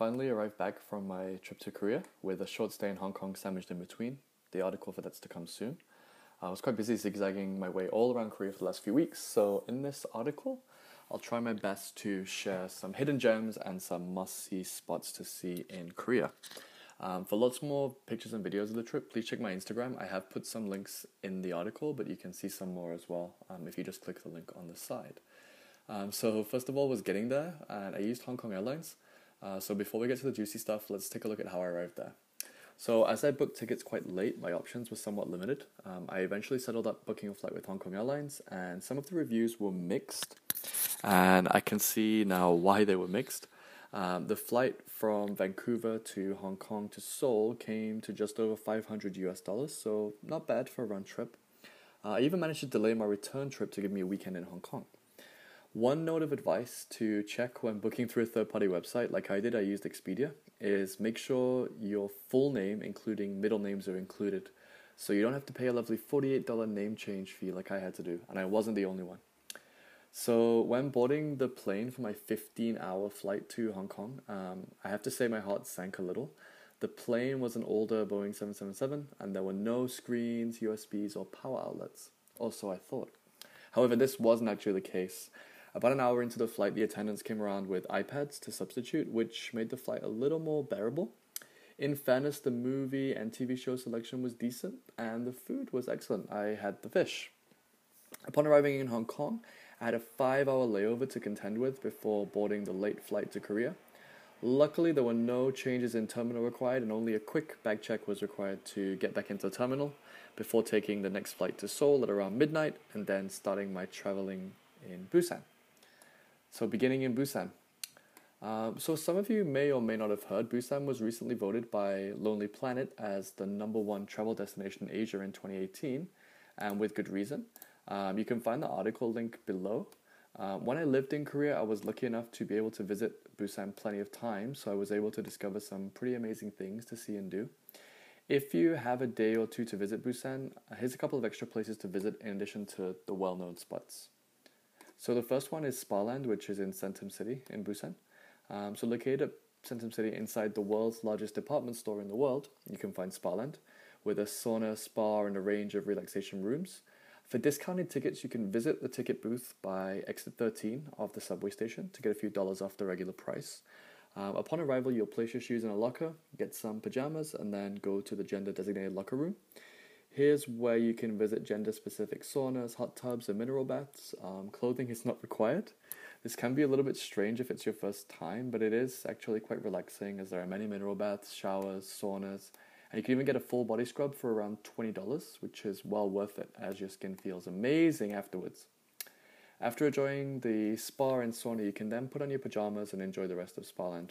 Finally arrived back from my trip to Korea with a short stay in Hong Kong sandwiched in between. The article for that's to come soon. I was quite busy zigzagging my way all around Korea for the last few weeks, so in this article, I'll try my best to share some hidden gems and some must see spots to see in Korea. Um, for lots more pictures and videos of the trip, please check my Instagram. I have put some links in the article, but you can see some more as well um, if you just click the link on the side. Um, so, first of all, was getting there, and I used Hong Kong Airlines. Uh, so before we get to the juicy stuff, let's take a look at how I arrived there. So as I booked tickets quite late, my options were somewhat limited. Um, I eventually settled up booking a flight with Hong Kong Airlines, and some of the reviews were mixed, and I can see now why they were mixed. Um, the flight from Vancouver to Hong Kong to Seoul came to just over 500 US dollars, so not bad for a round trip. Uh, I even managed to delay my return trip to give me a weekend in Hong Kong. One note of advice to check when booking through a third party website, like I did, I used Expedia, is make sure your full name, including middle names, are included. So you don't have to pay a lovely $48 name change fee like I had to do, and I wasn't the only one. So when boarding the plane for my 15 hour flight to Hong Kong, um, I have to say my heart sank a little. The plane was an older Boeing 777, and there were no screens, USBs, or power outlets. Also, I thought. However, this wasn't actually the case. About an hour into the flight, the attendants came around with iPads to substitute, which made the flight a little more bearable. In fairness, the movie and TV show selection was decent, and the food was excellent. I had the fish. Upon arriving in Hong Kong, I had a five hour layover to contend with before boarding the late flight to Korea. Luckily, there were no changes in terminal required, and only a quick bag check was required to get back into the terminal before taking the next flight to Seoul at around midnight and then starting my traveling in Busan. So, beginning in Busan. Um, so, some of you may or may not have heard Busan was recently voted by Lonely Planet as the number one travel destination in Asia in 2018, and with good reason. Um, you can find the article link below. Uh, when I lived in Korea, I was lucky enough to be able to visit Busan plenty of times, so I was able to discover some pretty amazing things to see and do. If you have a day or two to visit Busan, uh, here's a couple of extra places to visit in addition to the well known spots. So the first one is Spaland, which is in Centum City in Busan. Um, so located at Centum City inside the world's largest department store in the world, you can find Spaland with a sauna, spa, and a range of relaxation rooms. For discounted tickets, you can visit the ticket booth by exit 13 of the subway station to get a few dollars off the regular price. Um, upon arrival, you'll place your shoes in a locker, get some pajamas, and then go to the gender designated locker room. Here's where you can visit gender specific saunas, hot tubs, and mineral baths. Um, clothing is not required. This can be a little bit strange if it's your first time, but it is actually quite relaxing as there are many mineral baths, showers, saunas, and you can even get a full body scrub for around $20, which is well worth it as your skin feels amazing afterwards. After enjoying the spa and sauna, you can then put on your pajamas and enjoy the rest of Spaland.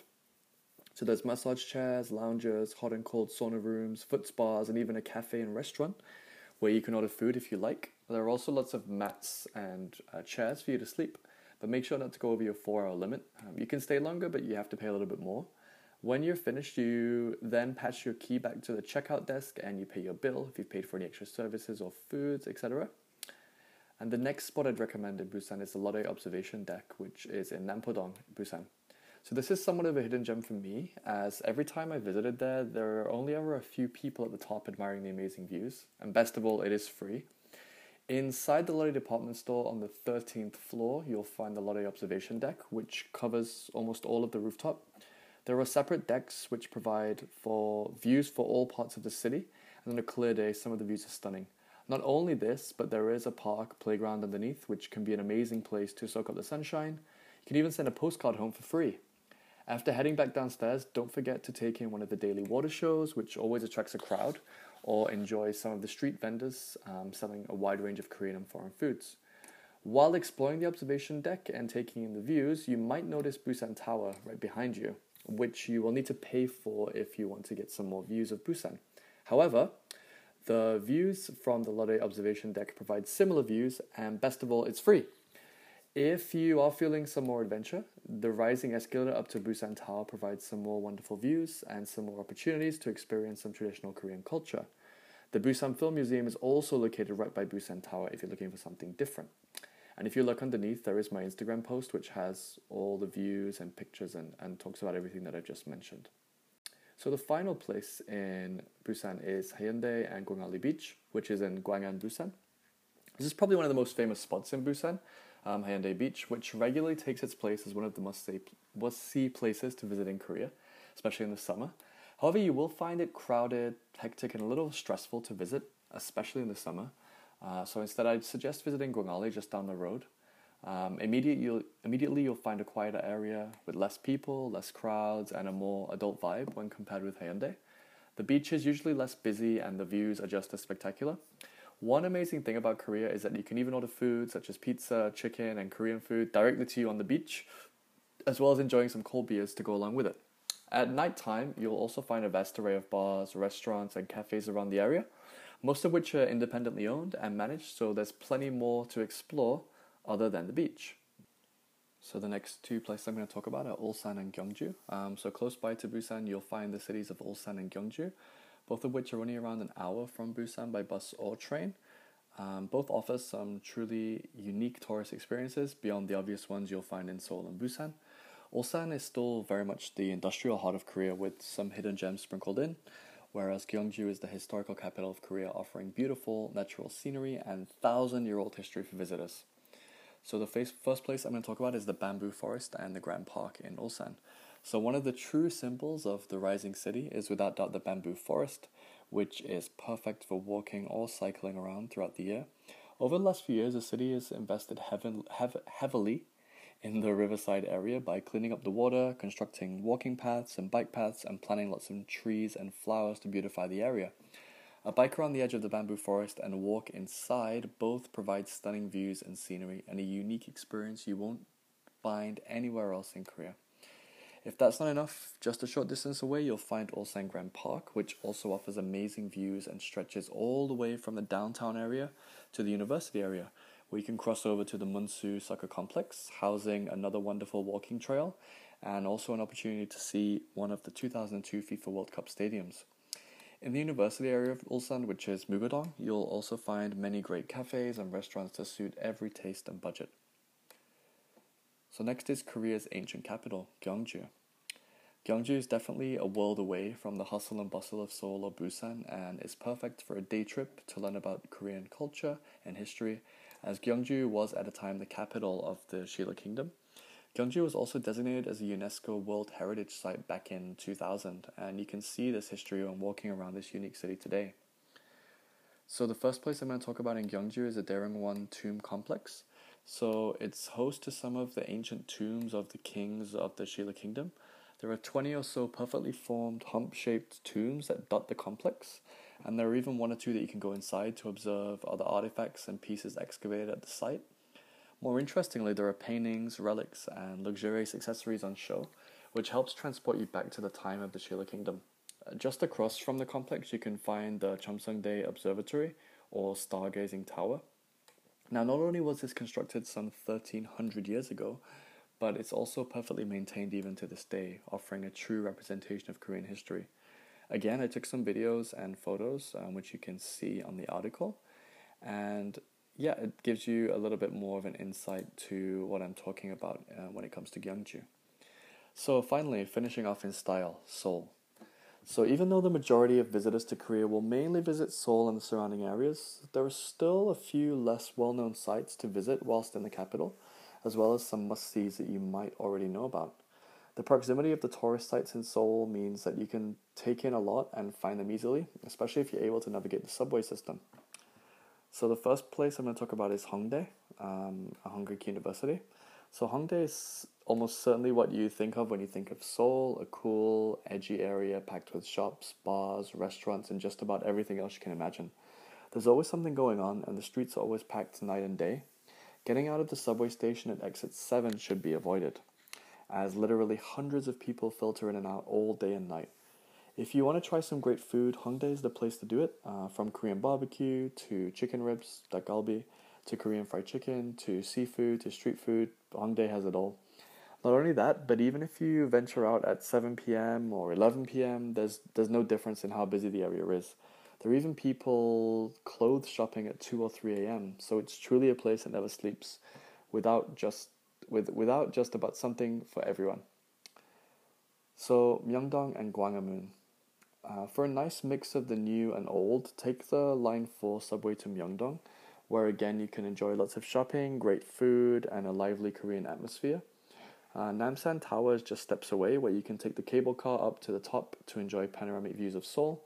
So there's massage chairs, lounges, hot and cold sauna rooms, foot spas, and even a cafe and restaurant where you can order food if you like. There are also lots of mats and uh, chairs for you to sleep, but make sure not to go over your four hour limit. Um, you can stay longer, but you have to pay a little bit more. When you're finished, you then pass your key back to the checkout desk and you pay your bill if you've paid for any extra services or foods, etc. And the next spot I'd recommend in Busan is the Lotte Observation Deck, which is in Nampodong, Busan. So this is somewhat of a hidden gem for me, as every time I visited there, there are only ever a few people at the top admiring the amazing views, and best of all, it is free. Inside the Lotte department store on the 13th floor, you'll find the Lotte observation deck, which covers almost all of the rooftop. There are separate decks which provide for views for all parts of the city, and on a clear day, some of the views are stunning. Not only this, but there is a park playground underneath, which can be an amazing place to soak up the sunshine. You can even send a postcard home for free. After heading back downstairs, don't forget to take in one of the daily water shows, which always attracts a crowd, or enjoy some of the street vendors um, selling a wide range of Korean and foreign foods. While exploring the observation deck and taking in the views, you might notice Busan Tower right behind you, which you will need to pay for if you want to get some more views of Busan. However, the views from the Lotte observation deck provide similar views, and best of all, it's free. If you are feeling some more adventure, the rising escalator up to Busan Tower provides some more wonderful views and some more opportunities to experience some traditional Korean culture. The Busan Film Museum is also located right by Busan Tower if you're looking for something different. And if you look underneath, there is my Instagram post, which has all the views and pictures and, and talks about everything that I just mentioned. So the final place in Busan is Haeundae and Gwangalli Beach, which is in Gwangan, Busan. This is probably one of the most famous spots in Busan, um, Haeundae Beach, which regularly takes its place as one of the must-see, places to visit in Korea, especially in the summer. However, you will find it crowded, hectic, and a little stressful to visit, especially in the summer. Uh, so instead, I'd suggest visiting Gwangalli just down the road. Um, you'll, immediately, you'll find a quieter area with less people, less crowds, and a more adult vibe when compared with Haeundae. The beach is usually less busy, and the views are just as spectacular. One amazing thing about Korea is that you can even order food such as pizza, chicken, and Korean food directly to you on the beach, as well as enjoying some cold beers to go along with it. At night time, you'll also find a vast array of bars, restaurants, and cafes around the area, most of which are independently owned and managed, so there's plenty more to explore other than the beach. So the next two places I'm going to talk about are Ulsan and Gyeongju. Um, so close by to Busan, you'll find the cities of Ulsan and Gyeongju, both of which are only around an hour from Busan by bus or train. Um, both offer some truly unique tourist experiences beyond the obvious ones you'll find in Seoul and Busan. Ulsan is still very much the industrial heart of Korea with some hidden gems sprinkled in, whereas Gyeongju is the historical capital of Korea offering beautiful natural scenery and thousand year old history for visitors. So the first place I'm going to talk about is the bamboo forest and the Grand Park in Ulsan. So one of the true symbols of the rising city is without doubt the bamboo forest, which is perfect for walking or cycling around throughout the year. Over the last few years, the city has invested heaven, hev- heavily in the riverside area by cleaning up the water, constructing walking paths and bike paths, and planting lots of trees and flowers to beautify the area. A bike around the edge of the bamboo forest and a walk inside both provide stunning views and scenery and a unique experience you won't find anywhere else in Korea. If that's not enough, just a short distance away you'll find Ulsan Grand Park, which also offers amazing views and stretches all the way from the downtown area to the university area, where you can cross over to the Munsu Soccer Complex, housing another wonderful walking trail, and also an opportunity to see one of the 2002 FIFA World Cup stadiums. In the university area of Ulsan, which is Mugodong, you'll also find many great cafes and restaurants to suit every taste and budget. So next is Korea's ancient capital, Gyeongju. Gyeongju is definitely a world away from the hustle and bustle of Seoul or Busan and is perfect for a day trip to learn about Korean culture and history, as Gyeongju was at a time the capital of the Shilla Kingdom Gyeongju was also designated as a UNESCO World Heritage Site back in 2000, and you can see this history when walking around this unique city today. So the first place I'm going to talk about in Gyeongju is the Daereungwon Tomb Complex. So it's host to some of the ancient tombs of the kings of the Shilla Kingdom. There are 20 or so perfectly formed hump-shaped tombs that dot the complex, and there are even one or two that you can go inside to observe other artifacts and pieces excavated at the site. More interestingly, there are paintings, relics, and luxurious accessories on show, which helps transport you back to the time of the Shilla Kingdom. Uh, just across from the complex, you can find the Cheomseongdae Observatory, or Stargazing Tower. Now, not only was this constructed some 1300 years ago, but it's also perfectly maintained even to this day, offering a true representation of Korean history. Again, I took some videos and photos, um, which you can see on the article, and yeah, it gives you a little bit more of an insight to what I'm talking about uh, when it comes to Gyeongju. So finally, finishing off in style, Seoul. So even though the majority of visitors to Korea will mainly visit Seoul and the surrounding areas, there are still a few less well-known sites to visit whilst in the capital, as well as some must-sees that you might already know about. The proximity of the tourist sites in Seoul means that you can take in a lot and find them easily, especially if you're able to navigate the subway system. So the first place I'm going to talk about is Hongdae, um, a Hongik University. So Hongdae is almost certainly what you think of when you think of Seoul, a cool, edgy area packed with shops, bars, restaurants, and just about everything else you can imagine. There's always something going on, and the streets are always packed night and day. Getting out of the subway station at exit 7 should be avoided, as literally hundreds of people filter in and out all day and night. If you want to try some great food, Hongdae is the place to do it. Uh, from Korean barbecue to chicken ribs, dakgalbi, to Korean fried chicken, to seafood, to street food, Hongdae has it all. Not only that, but even if you venture out at 7 p.m. or 11 p.m., there's there's no difference in how busy the area is. There are even people clothes shopping at 2 or 3 a.m., so it's truly a place that never sleeps. without just with without just about something for everyone. So Myeongdong and Gwanghwamun. Uh, for a nice mix of the new and old, take the Line 4 subway to Myeongdong, where again you can enjoy lots of shopping, great food, and a lively Korean atmosphere. Uh, Namsan Tower is just steps away, where you can take the cable car up to the top to enjoy panoramic views of Seoul.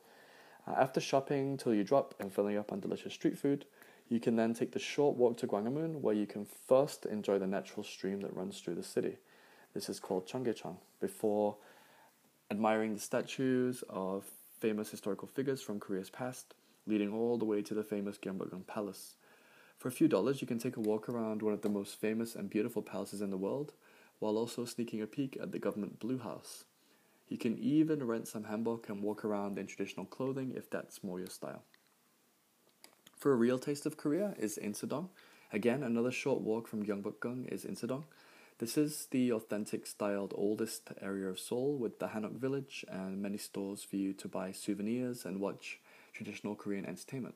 Uh, after shopping till you drop and filling up on delicious street food, you can then take the short walk to Gwanghwamun, where you can first enjoy the natural stream that runs through the city. This is called Cheonggyecheon, before admiring the statues of famous historical figures from Korea's past, leading all the way to the famous Gyeongbokgung Palace. For a few dollars, you can take a walk around one of the most famous and beautiful palaces in the world, while also sneaking a peek at the government Blue House. You can even rent some hanbok and walk around in traditional clothing if that's more your style. For a real taste of Korea is Insadong. Again, another short walk from Gyeongbokgung is Insadong. This is the authentic styled oldest area of Seoul with the Hanok village and many stores for you to buy souvenirs and watch traditional Korean entertainment.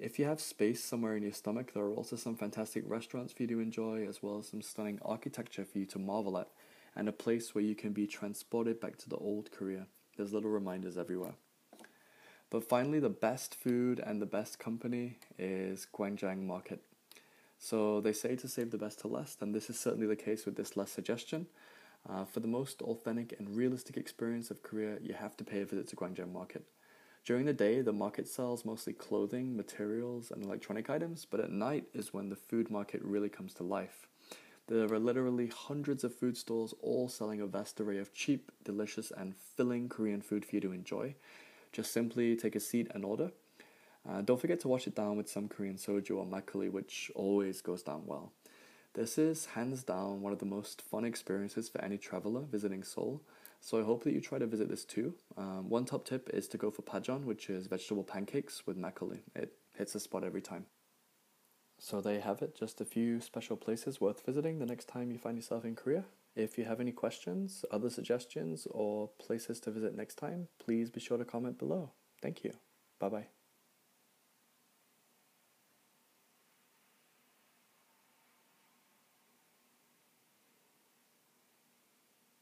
If you have space somewhere in your stomach, there are also some fantastic restaurants for you to enjoy, as well as some stunning architecture for you to marvel at, and a place where you can be transported back to the old Korea. There's little reminders everywhere. But finally, the best food and the best company is Gwangjang Market. So they say to save the best to last, and this is certainly the case with this last suggestion. Uh, for the most authentic and realistic experience of Korea, you have to pay a visit to Gwangjang Market. During the day, the market sells mostly clothing, materials, and electronic items, but at night is when the food market really comes to life. There are literally hundreds of food stalls, all selling a vast array of cheap, delicious, and filling Korean food for you to enjoy. Just simply take a seat and order. Uh, don't forget to wash it down with some Korean soju or makgeolli, which always goes down well. This is hands down one of the most fun experiences for any traveler visiting Seoul. So I hope that you try to visit this too. Um, one top tip is to go for pajeon, which is vegetable pancakes with makgeolli. It hits the spot every time. So there you have it, just a few special places worth visiting the next time you find yourself in Korea. If you have any questions, other suggestions, or places to visit next time, please be sure to comment below. Thank you. Bye bye.